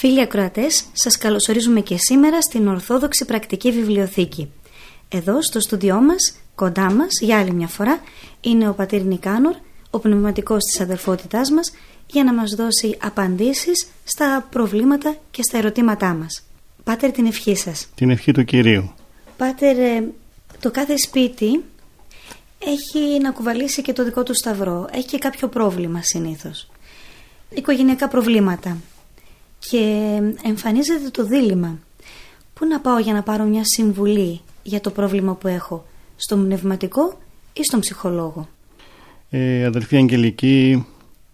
Φίλοι ακροατές, σας καλωσορίζουμε και σήμερα στην Ορθόδοξη Πρακτική Βιβλιοθήκη. Εδώ στο στούντιό μας, κοντά μας, για άλλη μια φορά, είναι ο πατήρ Νικάνορ, ο πνευματικός της αδερφότητάς μας, για να μας δώσει απαντήσεις στα προβλήματα και στα ερωτήματά μας. Πάτερ, την ευχή σας. Την ευχή του Κυρίου. Πάτερ, ε, το κάθε σπίτι έχει να κουβαλήσει και το δικό του σταυρό. Έχει και κάποιο πρόβλημα συνήθως. Οικογενειακά προβλήματα και εμφανίζεται το δίλημα. Πού να πάω για να πάρω μια συμβουλή για το πρόβλημα που έχω, στον πνευματικό ή στον ψυχολόγο; Ε, αδελφοί Αγγελική,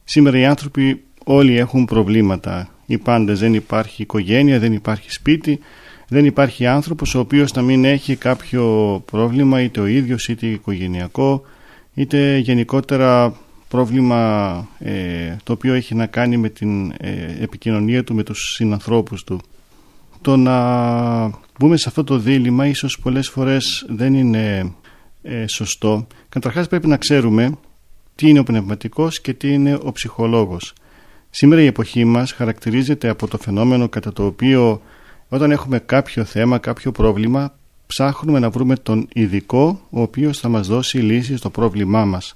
σήμερα οι άνθρωποι όλοι έχουν προβλήματα. Οι πάντες δεν υπάρχει οικογένεια, δεν υπάρχει σπίτι, δεν υπάρχει άνθρωπος ο οποίος να μην έχει κάποιο πρόβλημα είτε ο ίδιος είτε οικογενειακό είτε γενικότερα πρόβλημα ε, το οποίο έχει να κάνει με την ε, επικοινωνία του με τους συνανθρώπους του. Το να μπούμε σε αυτό το δίλημα ίσως πολλές φορές δεν είναι ε, σωστό. Καταρχάς πρέπει να ξέρουμε τι είναι ο πνευματικός και τι είναι ο ψυχολόγος. Σήμερα η εποχή μας χαρακτηρίζεται από το φαινόμενο κατά το οποίο όταν έχουμε κάποιο θέμα, κάποιο πρόβλημα ψάχνουμε να βρούμε τον ειδικό ο οποίος θα μας δώσει λύση στο πρόβλημά μας.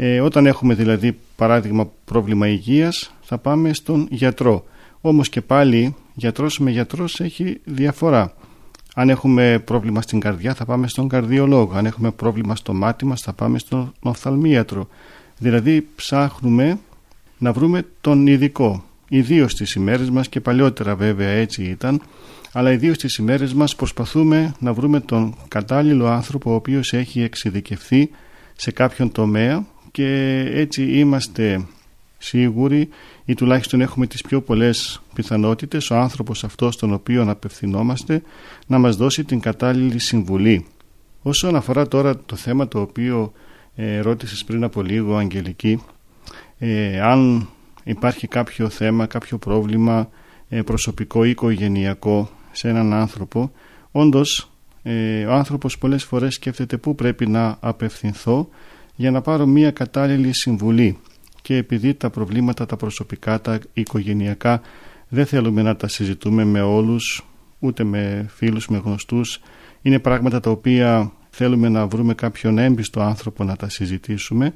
Ε, όταν έχουμε δηλαδή παράδειγμα πρόβλημα υγείας θα πάμε στον γιατρό. Όμως και πάλι γιατρός με γιατρός έχει διαφορά. Αν έχουμε πρόβλημα στην καρδιά θα πάμε στον καρδιολόγο. Αν έχουμε πρόβλημα στο μάτι μας θα πάμε στον οφθαλμίατρο. Δηλαδή ψάχνουμε να βρούμε τον ειδικό. Ιδίως στις ημέρες μας και παλιότερα βέβαια έτσι ήταν αλλά ιδίως στις ημέρες μας προσπαθούμε να βρούμε τον κατάλληλο άνθρωπο ο οποίος έχει εξειδικευθεί σε κάποιον τομέα και έτσι είμαστε σίγουροι ή τουλάχιστον έχουμε τις πιο πολλές πιθανότητες ο άνθρωπος αυτός τον οποίο απευθυνόμαστε να μας δώσει την κατάλληλη συμβουλή. Όσον αφορά τώρα το θέμα το οποίο ε, ρώτησες πριν από λίγο Αγγελική ε, αν υπάρχει κάποιο θέμα, κάποιο πρόβλημα ε, προσωπικό ή οικογενειακό σε έναν άνθρωπο όντως ε, ο άνθρωπος πολλές φορές σκέφτεται πού πρέπει να απευθυνθώ για να πάρω μία κατάλληλη συμβουλή. Και επειδή τα προβλήματα τα προσωπικά, τα οικογενειακά δεν θέλουμε να τα συζητούμε με όλους ούτε με φίλους, με γνωστούς είναι πράγματα τα οποία θέλουμε να βρούμε κάποιον έμπιστο άνθρωπο να τα συζητήσουμε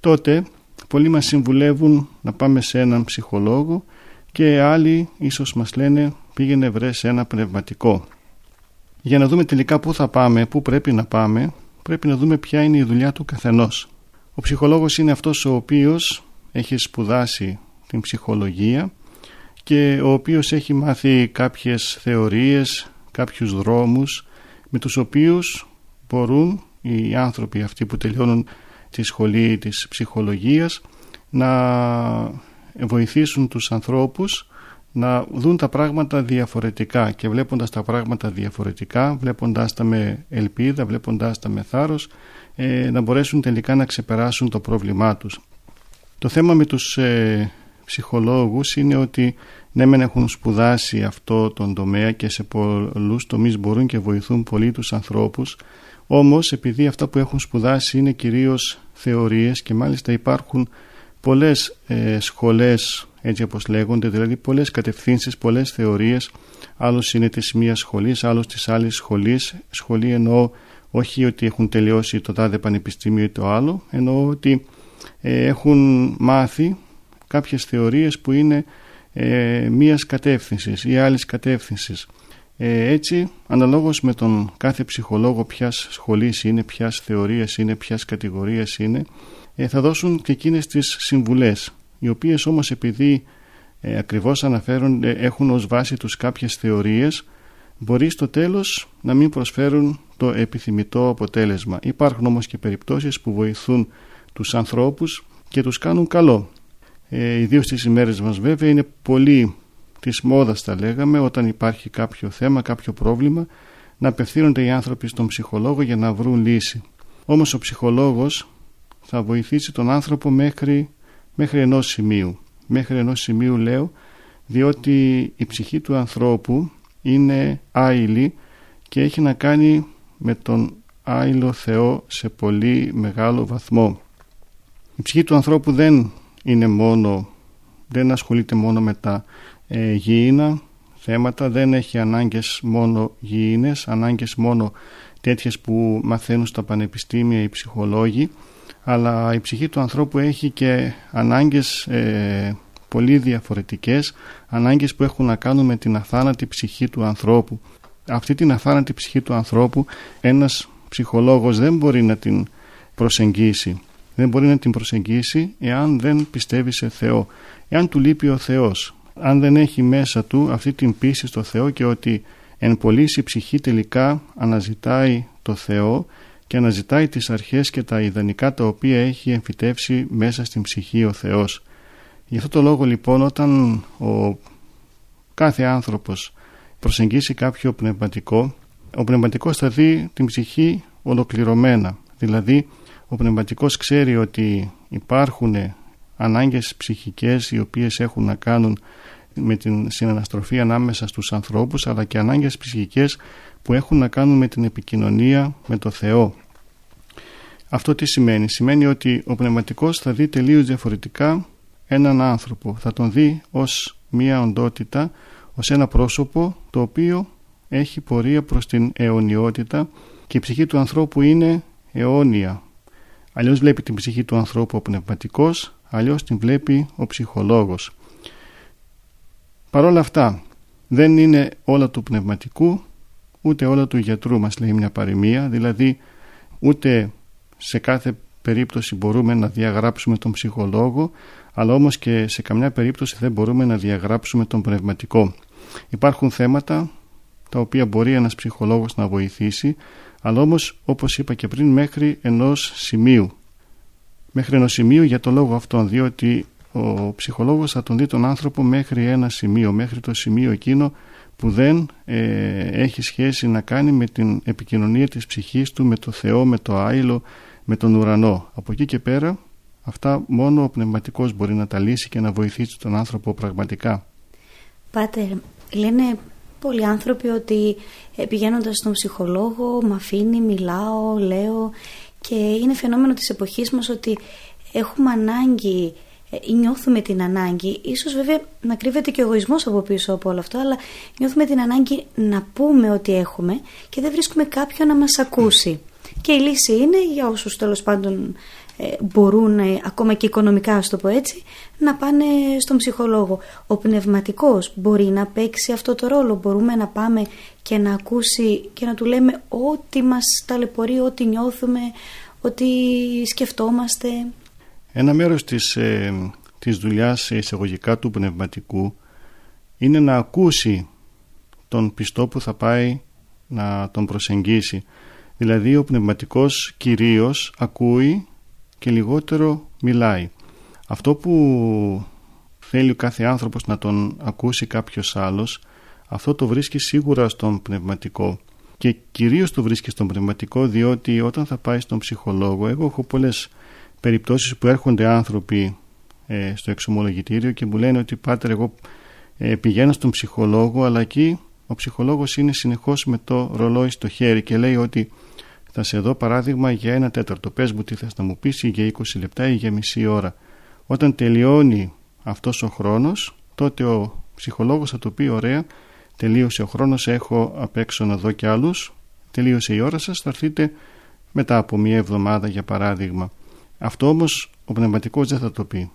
τότε πολλοί μας συμβουλεύουν να πάμε σε έναν ψυχολόγο και άλλοι ίσως μας λένε πήγαινε βρε σε ένα πνευματικό για να δούμε τελικά πού θα πάμε, πού πρέπει να πάμε πρέπει να δούμε ποια είναι η δουλειά του καθενός. Ο ψυχολόγος είναι αυτός ο οποίος έχει σπουδάσει την ψυχολογία και ο οποίος έχει μάθει κάποιες θεωρίες, κάποιους δρόμους με τους οποίους μπορούν οι άνθρωποι αυτοί που τελειώνουν τη σχολή της ψυχολογίας να βοηθήσουν τους ανθρώπους να δουν τα πράγματα διαφορετικά και βλέποντας τα πράγματα διαφορετικά, βλέποντάς τα με ελπίδα, βλέποντάς τα με θάρρος, ε, να μπορέσουν τελικά να ξεπεράσουν το πρόβλημά τους. Το θέμα με τους ε, ψυχολόγους είναι ότι ναι μεν έχουν σπουδάσει αυτό τον τομέα και σε πολλούς τομείς μπορούν και βοηθούν πολύ τους ανθρώπους όμως επειδή αυτά που έχουν σπουδάσει είναι κυρίως θεωρίες και μάλιστα υπάρχουν πολλές ε, σχολές έτσι όπως λέγονται, δηλαδή πολλές κατευθύνσεις, πολλές θεωρίες, άλλος είναι της μίας σχολής, άλλος της άλλης σχολής, σχολή εννοώ όχι ότι έχουν τελειώσει το τάδε πανεπιστήμιο ή το άλλο. Εννοώ ότι ε, έχουν μάθει κάποιες θεωρίες που είναι ε, μίας κατεύθυνσης ή άλλης κατεύθυνσης. Ε, έτσι αναλόγως με τον κάθε ψυχολόγο ποιας σχολής είναι, ποιας θεωρίας είναι, ποιας κατηγορίας είναι ε, θα δώσουν και εκείνες τις συμβουλές οι οποίες όμως επειδή ε, ακριβώς αναφέρουν, έχουν ως βάση τους κάποιες θεωρίες μπορεί στο τέλος να μην προσφέρουν το επιθυμητό αποτέλεσμα. Υπάρχουν όμως και περιπτώσεις που βοηθούν τους ανθρώπους και τους κάνουν καλό. Ε, ιδίως στις ημέρες μας βέβαια είναι πολύ της μόδας τα λέγαμε όταν υπάρχει κάποιο θέμα, κάποιο πρόβλημα να απευθύνονται οι άνθρωποι στον ψυχολόγο για να βρουν λύση. Όμως ο ψυχολόγος θα βοηθήσει τον άνθρωπο μέχρι, μέχρι ενός σημείου. Μέχρι ενός σημείου λέω διότι η ψυχή του ανθρώπου είναι άειλη και έχει να κάνει με τον άειλο Θεό σε πολύ μεγάλο βαθμό. Η ψυχή του ανθρώπου δεν είναι μόνο, δεν ασχολείται μόνο με τα ε, γήινα θέματα, δεν έχει ανάγκες μόνο γήινες, ανάγκες μόνο τέτοιες που μαθαίνουν στα πανεπιστήμια οι ψυχολόγοι, αλλά η ψυχή του ανθρώπου έχει και ανάγκες ε, πολύ διαφορετικές, ανάγκες που έχουν να κάνουν με την αθάνατη ψυχή του ανθρώπου. Αυτή την αθάνατη ψυχή του ανθρώπου ένας ψυχολόγος δεν μπορεί να την προσεγγίσει. Δεν μπορεί να την προσεγγίσει εάν δεν πιστεύει σε Θεό. Εάν του λείπει ο Θεός. Αν δεν έχει μέσα του αυτή την πίστη στο Θεό και ότι εν πωλής η ψυχή τελικά αναζητάει το Θεό και αναζητάει τις αρχές και τα ιδανικά τα οποία έχει εμφυτεύσει μέσα στην ψυχή ο Θεός. Γι' αυτό το λόγο λοιπόν όταν ο κάθε άνθρωπος προσεγγίσει κάποιο πνευματικό ο πνευματικός θα δει την ψυχή ολοκληρωμένα δηλαδή ο πνευματικός ξέρει ότι υπάρχουν ανάγκες ψυχικές οι οποίες έχουν να κάνουν με την συναναστροφή ανάμεσα στους ανθρώπους αλλά και ανάγκες ψυχικές που έχουν να κάνουν με την επικοινωνία με το Θεό. Αυτό τι σημαίνει; Σημαίνει ότι ο πνευματικός θα δει τελείως διαφορετικά έναν άνθρωπο. Θα τον δει ως μία οντότητα, ως ένα πρόσωπο το οποίο έχει πορεία προς την αιωνιότητα και η ψυχή του ανθρώπου είναι αιώνια. Αλλιώς βλέπει την ψυχή του ανθρώπου ο πνευματικός, αλλιώς την βλέπει ο ψυχολόγος. Παρ' όλα αυτά δεν είναι όλα του πνευματικού ούτε όλα του γιατρού μας λέει μια παροιμία δηλαδή ούτε σε κάθε περίπτωση μπορούμε να διαγράψουμε τον ψυχολόγο αλλά όμως και σε καμιά περίπτωση δεν μπορούμε να διαγράψουμε τον πνευματικό. Υπάρχουν θέματα τα οποία μπορεί ένας ψυχολόγος να βοηθήσει αλλά όμως όπως είπα και πριν μέχρι ενός σημείου. Μέχρι ενός σημείου για το λόγο αυτόν διότι ο ψυχολόγος θα τον δει τον άνθρωπο μέχρι ένα σημείο, μέχρι το σημείο εκείνο που δεν ε, έχει σχέση να κάνει με την επικοινωνία της ψυχής του με το Θεό, με το Άϊλο, με τον ουρανό. Από εκεί και πέρα αυτά μόνο ο πνευματικός μπορεί να τα λύσει και να βοηθήσει τον άνθρωπο πραγματικά. Πάτερ, λένε πολλοί άνθρωποι ότι ε, πηγαίνοντας στον ψυχολόγο με αφήνει, μιλάω, λέω και είναι φαινόμενο της εποχής μας ότι έχουμε ανάγκη ε, νιώθουμε την ανάγκη, ίσως βέβαια να κρύβεται και ο εγωισμός από πίσω από όλο αυτό, αλλά νιώθουμε την ανάγκη να πούμε ότι έχουμε και δεν βρίσκουμε κάποιον να μας ακούσει. Και η λύση είναι για όσους τέλος πάντων ε, μπορούν ε, ακόμα και οικονομικά, ας το πω έτσι, να πάνε στον ψυχολόγο. Ο πνευματικός μπορεί να παίξει αυτό το ρόλο. Μπορούμε να πάμε και να ακούσει και να του λέμε ό,τι μας ταλαιπωρεί, ό,τι νιώθουμε, ό,τι σκεφτόμαστε. Ένα μέρος της, ε, της δουλειάς εισαγωγικά του πνευματικού είναι να ακούσει τον πιστό που θα πάει να τον προσεγγίσει. Δηλαδή ο πνευματικός κυρίως ακούει και λιγότερο μιλάει. Αυτό που θέλει ο κάθε άνθρωπος να τον ακούσει κάποιος άλλος αυτό το βρίσκει σίγουρα στον πνευματικό και κυρίως το βρίσκει στον πνευματικό διότι όταν θα πάει στον ψυχολόγο εγώ έχω πολλές περιπτώσεις που έρχονται άνθρωποι ε, στο εξομολογητήριο και μου λένε ότι πάτερ εγώ ε, πηγαίνω στον ψυχολόγο αλλά εκεί ο ψυχολόγος είναι συνεχώς με το ρολόι στο χέρι και λέει ότι θα σε δω παράδειγμα για ένα τέταρτο. Πες μου τι θες να μου πεις για 20 λεπτά ή για μισή ώρα. Όταν τελειώνει αυτός ο χρόνος, τότε ο ψυχολόγος θα του πει ωραία, τελείωσε ο χρόνος, έχω απ' έξω να δω κι άλλους, τελείωσε η ώρα σας θα έρθετε μετά από μία εβδομάδα για παράδειγμα αυτό όμως ο πνευματικός δεν θα το πει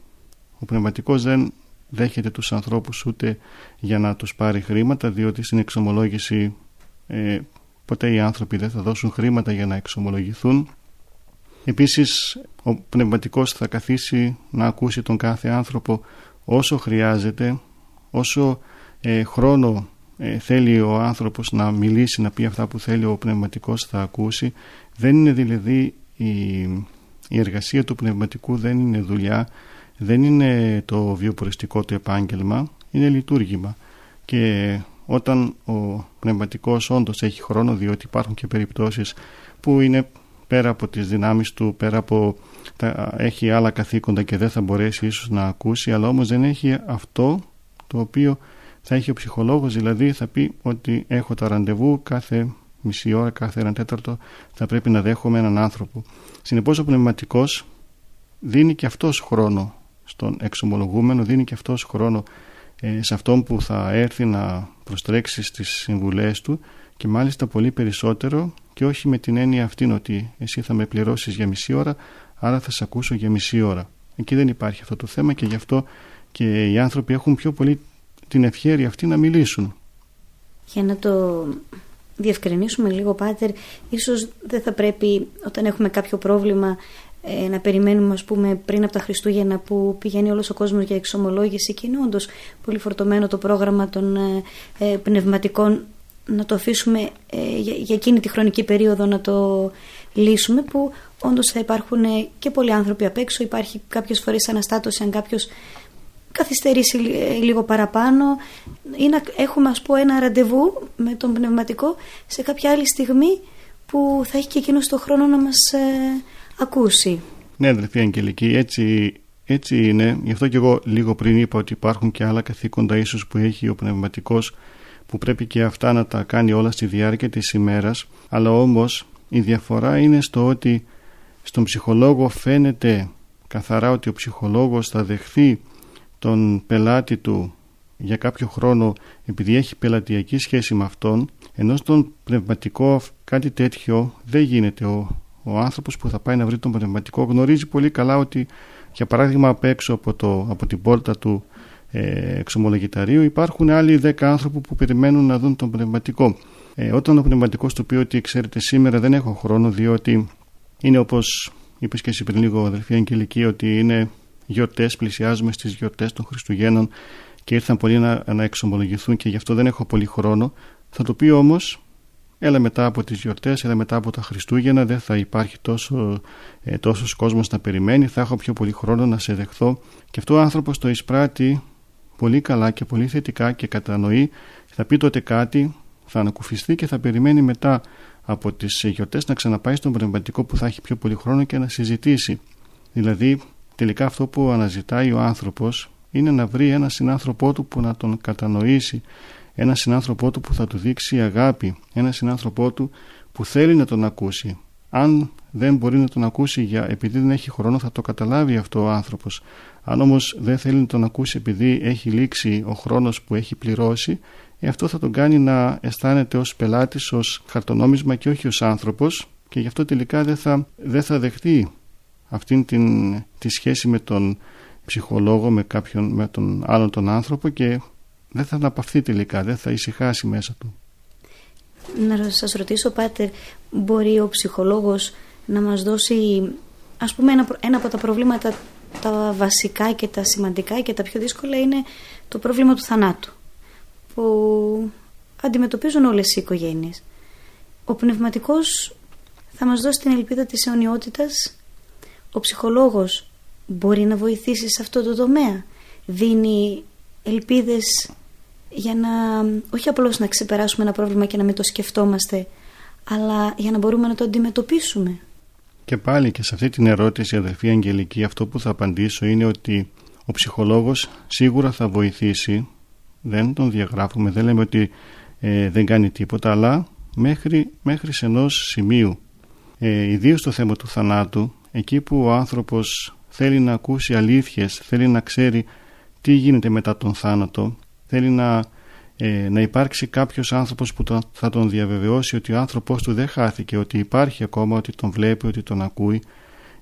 ο πνευματικός δεν δέχεται τους ανθρώπους ούτε για να τους πάρει χρήματα διότι στην εξομολόγηση ε, ποτέ οι άνθρωποι δεν θα δώσουν χρήματα για να εξομολογηθούν Επίσης ο πνευματικός θα καθίσει να ακούσει τον κάθε άνθρωπο όσο χρειάζεται, όσο ε, χρόνο ε, θέλει ο άνθρωπος να μιλήσει, να πει αυτά που θέλει ο πνευματικός θα ακούσει. Δεν είναι δηλαδή η, η εργασία του πνευματικού δεν είναι δουλειά, δεν είναι το βιοποριστικό του επάγγελμα, είναι λειτουργήμα. Και όταν ο πνευματικός όντως έχει χρόνο, διότι υπάρχουν και περιπτώσεις που είναι πέρα από τις δυνάμεις του, πέρα από τα, έχει άλλα καθήκοντα και δεν θα μπορέσει ίσως να ακούσει, αλλά όμως δεν έχει αυτό το οποίο θα έχει ο ψυχολόγος, δηλαδή θα πει ότι έχω τα ραντεβού κάθε μισή ώρα, κάθε ένα τέταρτο θα πρέπει να δέχομαι έναν άνθρωπο. Συνεπώς ο πνευματικός δίνει και αυτός χρόνο στον εξομολογούμενο, δίνει και αυτός χρόνο ε, σε αυτόν που θα έρθει να προστρέξει στις συμβουλές του και μάλιστα πολύ περισσότερο και όχι με την έννοια αυτήν ότι εσύ θα με πληρώσεις για μισή ώρα άρα θα σε ακούσω για μισή ώρα. Εκεί δεν υπάρχει αυτό το θέμα και γι' αυτό και οι άνθρωποι έχουν πιο πολύ την ευχαίρεια αυτή να μιλήσουν. Για να το διευκρινίσουμε λίγο Πάτερ, ίσως δεν θα πρέπει όταν έχουμε κάποιο πρόβλημα ε, να περιμένουμε ας πούμε πριν από τα Χριστούγεννα που πηγαίνει όλος ο κόσμος για εξομολόγηση και είναι όντως πολύ φορτωμένο το πρόγραμμα των ε, ε, πνευματικών να το αφήσουμε ε, για, για εκείνη τη χρονική περίοδο να το λύσουμε που όντως θα υπάρχουν ε, και πολλοί άνθρωποι απ' έξω. Υπάρχει κάποιες φορές αναστάτωση αν κάποιος καθυστερήσει ε, λίγο παραπάνω. Ή να έχουμε ας πούμε ένα ραντεβού με τον πνευματικό σε κάποια άλλη στιγμή που θα έχει και εκείνος το χρόνο να μας ακούσει. Ναι αδελφή Αγγελική έτσι, έτσι είναι. Γι' αυτό και εγώ λίγο πριν είπα ότι υπάρχουν και άλλα καθήκοντα ίσως που έχει ο πνευματικός που πρέπει και αυτά να τα κάνει όλα στη διάρκεια της ημέρας. Αλλά όμως η διαφορά είναι στο ότι στον ψυχολόγο φαίνεται καθαρά ότι ο ψυχολόγος θα δεχθεί τον πελάτη του για κάποιο χρόνο επειδή έχει πελατειακή σχέση με αυτόν ενώ στον πνευματικό κάτι τέτοιο δεν γίνεται ο, ο άνθρωπος που θα πάει να βρει τον πνευματικό γνωρίζει πολύ καλά ότι για παράδειγμα απ' έξω από, το, από την πόρτα του ε, εξομολογηταρίου υπάρχουν άλλοι δέκα άνθρωποι που περιμένουν να δουν τον πνευματικό. Ε, όταν ο πνευματικός του πει ότι ξέρετε σήμερα δεν έχω χρόνο διότι είναι όπως είπες και εσύ πριν λίγο αδελφή Αγγελική ότι είναι γιορτές, πλησιάζουμε στις γιορτές των Χριστουγέννων και ήρθαν πολλοί να, να εξομολογηθούν και γι' αυτό δεν έχω πολύ χρόνο. Θα το πει όμως, έλα μετά από τις γιορτές, έλα μετά από τα Χριστούγεννα, δεν θα υπάρχει τόσο, ε, τόσος κόσμος να περιμένει, θα έχω πιο πολύ χρόνο να σε δεχθώ. Και αυτό ο άνθρωπος το εισπράττει πολύ καλά και πολύ θετικά και κατανοεί θα πει τότε κάτι, θα ανακουφιστεί και θα περιμένει μετά από τις γιορτές να ξαναπάει στον πνευματικό που θα έχει πιο πολύ χρόνο και να συζητήσει. Δηλαδή τελικά αυτό που αναζητάει ο άνθρωπος είναι να βρει ένα συνάνθρωπό του που να τον κατανοήσει, ένα συνάνθρωπό του που θα του δείξει αγάπη, ένα συνάνθρωπό του που θέλει να τον ακούσει. Αν δεν μπορεί να τον ακούσει για, επειδή δεν έχει χρόνο θα το καταλάβει αυτό ο άνθρωπος αν όμως δεν θέλει να τον ακούσει επειδή έχει λήξει ο χρόνος που έχει πληρώσει ε, αυτό θα τον κάνει να αισθάνεται ως πελάτης, ως χαρτονόμισμα και όχι ως άνθρωπος και γι' αυτό τελικά δεν θα, δεν θα δεχτεί αυτήν την, τη σχέση με τον ψυχολόγο, με κάποιον, με τον άλλον τον άνθρωπο και δεν θα αναπαυθεί τελικά, δεν θα ησυχάσει μέσα του. Να σας ρωτήσω Πάτερ, μπορεί ο ψυχολόγος να μας δώσει ας πούμε ένα, ένα από τα προβλήματα τα βασικά και τα σημαντικά και τα πιο δύσκολα είναι το πρόβλημα του θανάτου που αντιμετωπίζουν όλες οι οικογένειες. Ο πνευματικός θα μας δώσει την ελπίδα της αιωνιότητας. Ο ψυχολόγος μπορεί να βοηθήσει σε αυτό το τομέα. Δίνει ελπίδες για να όχι απλώς να ξεπεράσουμε ένα πρόβλημα και να μην το σκεφτόμαστε αλλά για να μπορούμε να το αντιμετωπίσουμε. Και πάλι και σε αυτή την ερώτηση αδελφή Αγγελική αυτό που θα απαντήσω είναι ότι ο ψυχολόγος σίγουρα θα βοηθήσει δεν τον διαγράφουμε, δεν λέμε ότι ε, δεν κάνει τίποτα αλλά μέχρι, μέχρι σε ενός σημείου ε, ιδίως στο θέμα του θανάτου εκεί που ο άνθρωπος θέλει να ακούσει αλήθειες θέλει να ξέρει τι γίνεται μετά τον θάνατο θέλει να ε, να υπάρξει κάποιος άνθρωπος που θα τον διαβεβαιώσει ότι ο άνθρωπός του δεν χάθηκε, ότι υπάρχει ακόμα, ότι τον βλέπει, ότι τον ακούει.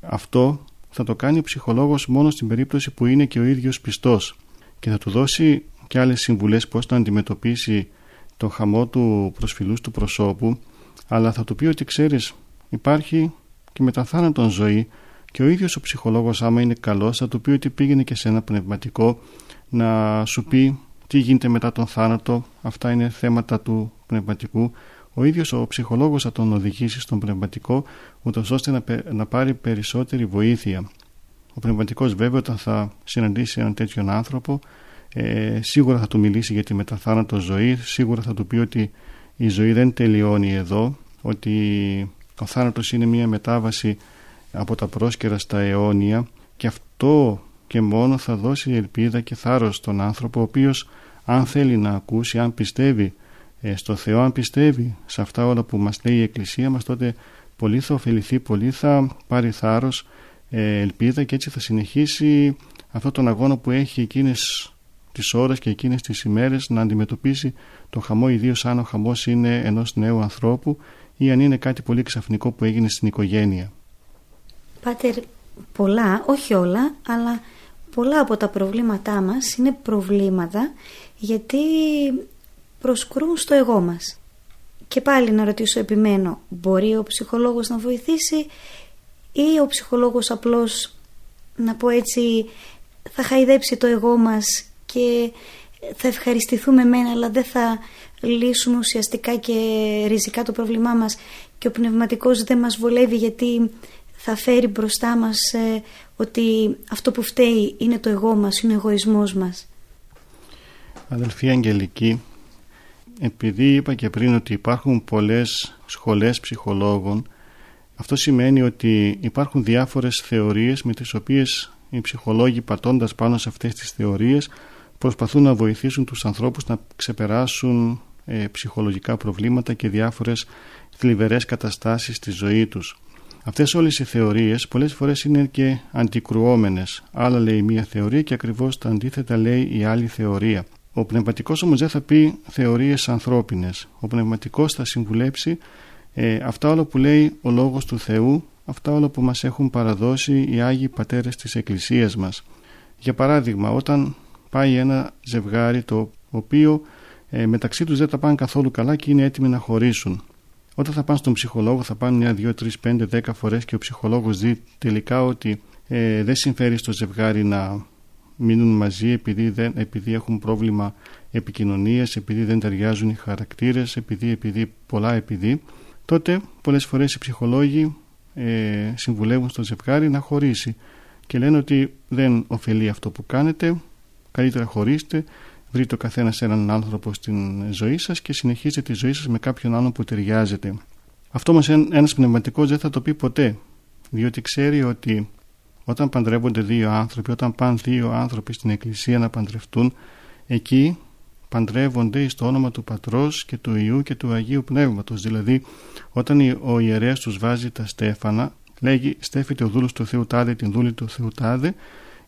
Αυτό θα το κάνει ο ψυχολόγος μόνο στην περίπτωση που είναι και ο ίδιος πιστός και θα του δώσει και άλλες συμβουλές πώς να αντιμετωπίσει το χαμό του προσφυλούς του προσώπου αλλά θα του πει ότι ξέρεις υπάρχει και μετά θάνατον ζωή και ο ίδιος ο ψυχολόγος άμα είναι καλός θα του πει ότι πήγαινε και σε ένα πνευματικό να σου πει τι γίνεται μετά τον θάνατο. Αυτά είναι θέματα του πνευματικού. Ο ίδιος ο ψυχολόγος θα τον οδηγήσει στον πνευματικό ούτως ώστε να, να πάρει περισσότερη βοήθεια. Ο πνευματικός βέβαια όταν θα συναντήσει έναν τέτοιον άνθρωπο ε, σίγουρα θα του μιλήσει για τη μεταθάνατο ζωή σίγουρα θα του πει ότι η ζωή δεν τελειώνει εδώ ότι ο θάνατος είναι μια μετάβαση από τα πρόσκαιρα στα αιώνια και αυτό και μόνο θα δώσει ελπίδα και θάρρος στον άνθρωπο ο οποίος αν θέλει να ακούσει, αν πιστεύει ε, στο Θεό, αν πιστεύει σε αυτά όλα που μας λέει η Εκκλησία μας τότε πολύ θα ωφεληθεί, πολύ θα πάρει θάρρος, ε, ελπίδα και έτσι θα συνεχίσει αυτόν τον αγώνα που έχει εκείνες τις ώρες και εκείνες τις ημέρες να αντιμετωπίσει το χαμό ιδίως αν ο χαμός είναι ενός νέου ανθρώπου ή αν είναι κάτι πολύ ξαφνικό που έγινε στην οικογένεια. Πάτερ, πολλά, όχι όλα, αλλά πολλά από τα προβλήματά μας είναι προβλήματα γιατί προσκρούν στο εγώ μας. Και πάλι να ρωτήσω επιμένω, μπορεί ο ψυχολόγος να βοηθήσει ή ο ψυχολόγος απλώς, να πω έτσι, θα χαϊδέψει το εγώ μας και θα ευχαριστηθούμε μένα αλλά δεν θα λύσουμε ουσιαστικά και ριζικά το πρόβλημά μας και ο πνευματικός δεν μας βολεύει γιατί θα φέρει μπροστά μας ε, ότι αυτό που φταίει είναι το εγώ μας, είναι ο εγωισμός μας. Αδελφή Αγγελική, επειδή είπα και πριν ότι υπάρχουν πολλές σχολές ψυχολόγων, αυτό σημαίνει ότι υπάρχουν διάφορες θεωρίες με τις οποίες οι ψυχολόγοι πατώντας πάνω σε αυτές τις θεωρίες προσπαθούν να βοηθήσουν τους ανθρώπους να ξεπεράσουν ε, ψυχολογικά προβλήματα και διάφορες θλιβερές καταστάσεις στη ζωή τους. Αυτές όλες οι θεωρίες πολλές φορές είναι και αντικρουόμενες. Άλλα λέει μία θεωρία και ακριβώς τα αντίθετα λέει η άλλη θεωρία. Ο πνευματικός όμως δεν θα πει θεωρίες ανθρώπινες. Ο πνευματικός θα συμβουλέψει ε, αυτά όλα που λέει ο Λόγος του Θεού, αυτά όλα που μας έχουν παραδώσει οι Άγιοι Πατέρες της Εκκλησίας μας. Για παράδειγμα, όταν πάει ένα ζευγάρι το οποίο ε, μεταξύ τους δεν τα πάνε καθόλου καλά και είναι έτοιμοι να χωρίσουν. Όταν θα πάνε στον ψυχολόγο θα πάνε μια, δύο, τρεις, πέντε, δέκα φορές και ο ψυχολόγος δει τελικά ότι ε, δεν συμφέρει στο ζευγάρι να μείνουν μαζί επειδή, δεν, επειδή έχουν πρόβλημα επικοινωνίας, επειδή δεν ταιριάζουν οι χαρακτήρες, επειδή, επειδή, πολλά επειδή, τότε πολλές φορές οι ψυχολόγοι ε, συμβουλεύουν στο ζευγάρι να χωρίσει και λένε ότι δεν ωφελεί αυτό που κάνετε, καλύτερα χωρίστε, βρείτε ο καθένας έναν άνθρωπο στην ζωή σας και συνεχίζετε τη ζωή σας με κάποιον άλλον που ταιριάζεται. Αυτό όμω ένας πνευματικός δεν θα το πει ποτέ, διότι ξέρει ότι όταν παντρεύονται δύο άνθρωποι, όταν πάνε δύο άνθρωποι στην εκκλησία να παντρευτούν, εκεί παντρεύονται στο όνομα του Πατρός και του Ιού και του Αγίου Πνεύματος. Δηλαδή, όταν ο ιερέας τους βάζει τα στέφανα, λέγει «Στέφεται ο δούλος του Θεού Τάδε την δούλη του Θεού Τάδε»,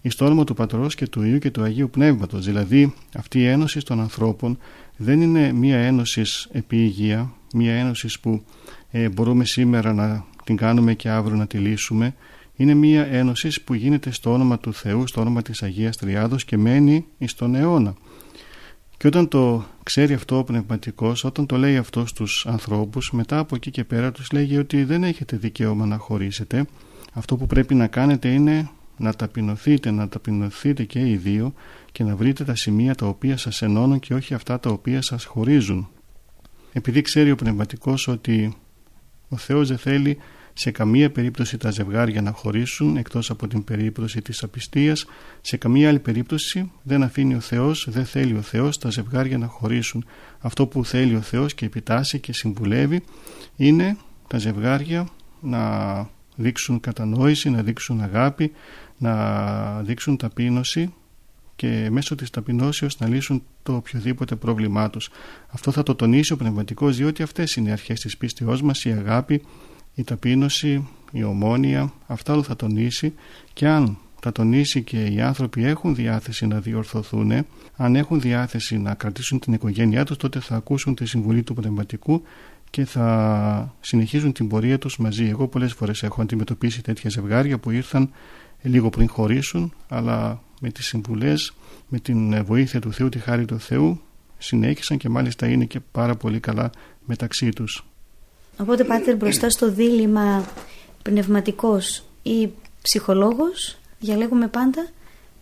εις το όνομα του Πατρός και του Ιού και του Αγίου Πνεύματος. Δηλαδή αυτή η ένωση των ανθρώπων δεν είναι μία ένωση επί υγεία, μία ένωση που ε, μπορούμε σήμερα να την κάνουμε και αύριο να τη λύσουμε. Είναι μία ένωση που γίνεται στο όνομα του Θεού, στο όνομα της Αγίας Τριάδος και μένει εις τον αιώνα. Και όταν το ξέρει αυτό ο πνευματικός, όταν το λέει αυτό στους ανθρώπους, μετά από εκεί και πέρα τους λέγει ότι δεν έχετε δικαίωμα να χωρίσετε. Αυτό που πρέπει να κάνετε είναι να ταπεινωθείτε, να ταπεινωθείτε και οι δύο και να βρείτε τα σημεία τα οποία σας ενώνουν και όχι αυτά τα οποία σας χωρίζουν. Επειδή ξέρει ο πνευματικός ότι ο Θεός δεν θέλει σε καμία περίπτωση τα ζευγάρια να χωρίσουν εκτός από την περίπτωση της απιστίας σε καμία άλλη περίπτωση δεν αφήνει ο Θεός δεν θέλει ο Θεός τα ζευγάρια να χωρίσουν αυτό που θέλει ο Θεός και επιτάσσει και συμβουλεύει είναι τα ζευγάρια να δείξουν κατανόηση, να δείξουν αγάπη, να δείξουν ταπείνωση και μέσω της ταπεινώσεως να λύσουν το οποιοδήποτε πρόβλημά τους. Αυτό θα το τονίσει ο πνευματικός διότι αυτές είναι οι αρχές της πίστεώς μας, η αγάπη, η ταπείνωση, η ομόνια, αυτά όλα θα τονίσει και αν θα τονίσει και οι άνθρωποι έχουν διάθεση να διορθωθούν. Αν έχουν διάθεση να κρατήσουν την οικογένειά τους, τότε θα ακούσουν τη συμβουλή του πνευματικού και θα συνεχίζουν την πορεία τους μαζί. Εγώ πολλές φορές έχω αντιμετωπίσει τέτοια ζευγάρια που ήρθαν λίγο πριν χωρίσουν, αλλά με τις συμβουλές, με την βοήθεια του Θεού, τη χάρη του Θεού, συνέχισαν και μάλιστα είναι και πάρα πολύ καλά μεταξύ τους. Οπότε πάτε μπροστά στο δίλημα πνευματικός ή ψυχολόγος, διαλέγουμε πάντα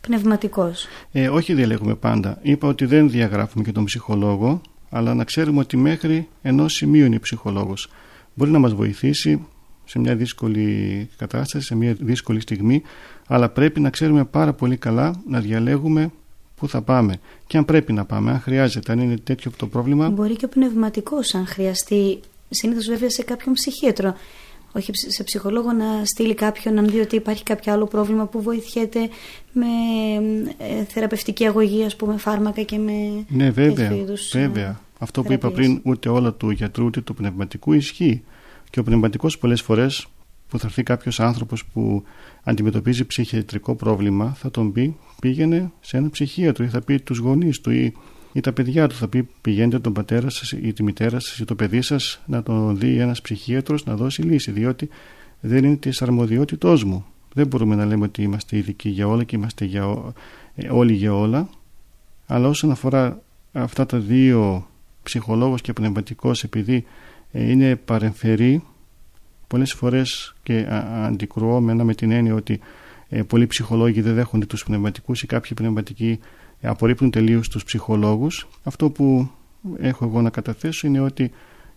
πνευματικός. Ε, όχι διαλέγουμε πάντα. Είπα ότι δεν διαγράφουμε και τον ψυχολόγο, αλλά να ξέρουμε ότι μέχρι ενός σημείου είναι ψυχολόγος. Μπορεί να μας βοηθήσει σε μια δύσκολη κατάσταση, σε μια δύσκολη στιγμή, αλλά πρέπει να ξέρουμε πάρα πολύ καλά να διαλέγουμε πού θα πάμε και αν πρέπει να πάμε, αν χρειάζεται, αν είναι τέτοιο το πρόβλημα. Μπορεί και ο πνευματικός, αν χρειαστεί, συνήθως βέβαια σε κάποιον ψυχίατρο. Όχι σε ψυχολόγο να στείλει κάποιον, αν δει ότι υπάρχει κάποιο άλλο πρόβλημα που βοηθιέται με ε, θεραπευτική αγωγή, ας πούμε, φάρμακα και με. Ναι, βέβαια. βέβαια. Αυτό που είπα πριν, ούτε όλα του γιατρού ούτε του πνευματικού ισχύει. Και ο πνευματικός πολλές φορές που θα έρθει κάποιος άνθρωπος που αντιμετωπίζει ψυχιατρικό πρόβλημα, θα τον πει πήγαινε σε ένα ψυχίατρο ή θα πει τους γονείς του ή, ή τα παιδιά του. Θα πει πηγαίνετε τον πατέρα σας ή τη μητέρα σας ή το παιδί σας να τον δει ένας ψυχίατρος να δώσει λύση. Διότι δεν είναι της αρμοδιότητός μου. Δεν μπορούμε να λέμε ότι είμαστε ειδικοί για όλα και είμαστε για ε, όλοι για όλα. Αλλά όσον αφορά αυτά τα δύο ψυχολόγος και πνευματικός επειδή ε, είναι παρεμφερή πολλές φορές και αντικρουόμενα με την έννοια ότι ε, πολλοί ψυχολόγοι δεν δέχονται τους πνευματικούς ή κάποιοι πνευματικοί απορρίπτουν τελείως τους ψυχολόγους. Αυτό που έχω εγώ να καταθέσω είναι ότι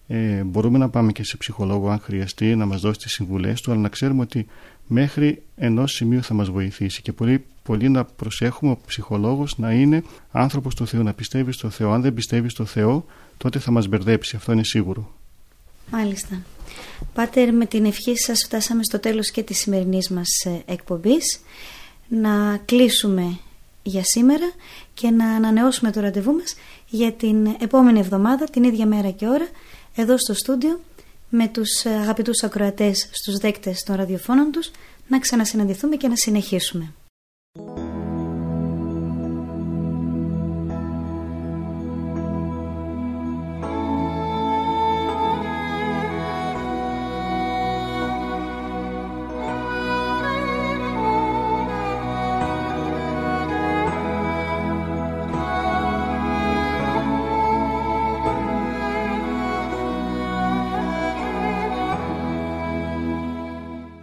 ε, μπορούμε να πάμε και σε ψυχολόγο αν χρειαστεί να μας δώσει τις συμβουλές του αλλά να ξέρουμε ότι μέχρι ενός σημείου θα μας βοηθήσει και πολύ, πολύ να προσέχουμε ο ψυχολόγος να είναι άνθρωπος του Θεού, να πιστεύει στο Θεό. Αν δεν πιστεύει στο Θεό τότε θα μας μπερδέψει, αυτό είναι σίγουρο. Μάλιστα. Πάτερ, με την ευχή σας φτάσαμε στο τέλος και της σημερινής μας ε, εκπομπής. Να κλείσουμε για σήμερα και να ανανεώσουμε το ραντεβού μας για την επόμενη εβδομάδα, την ίδια μέρα και ώρα, εδώ στο στούντιο, με τους ε, αγαπητούς ακροατές στους δέκτες των ραδιοφώνων τους, να ξανασυναντηθούμε και να συνεχίσουμε.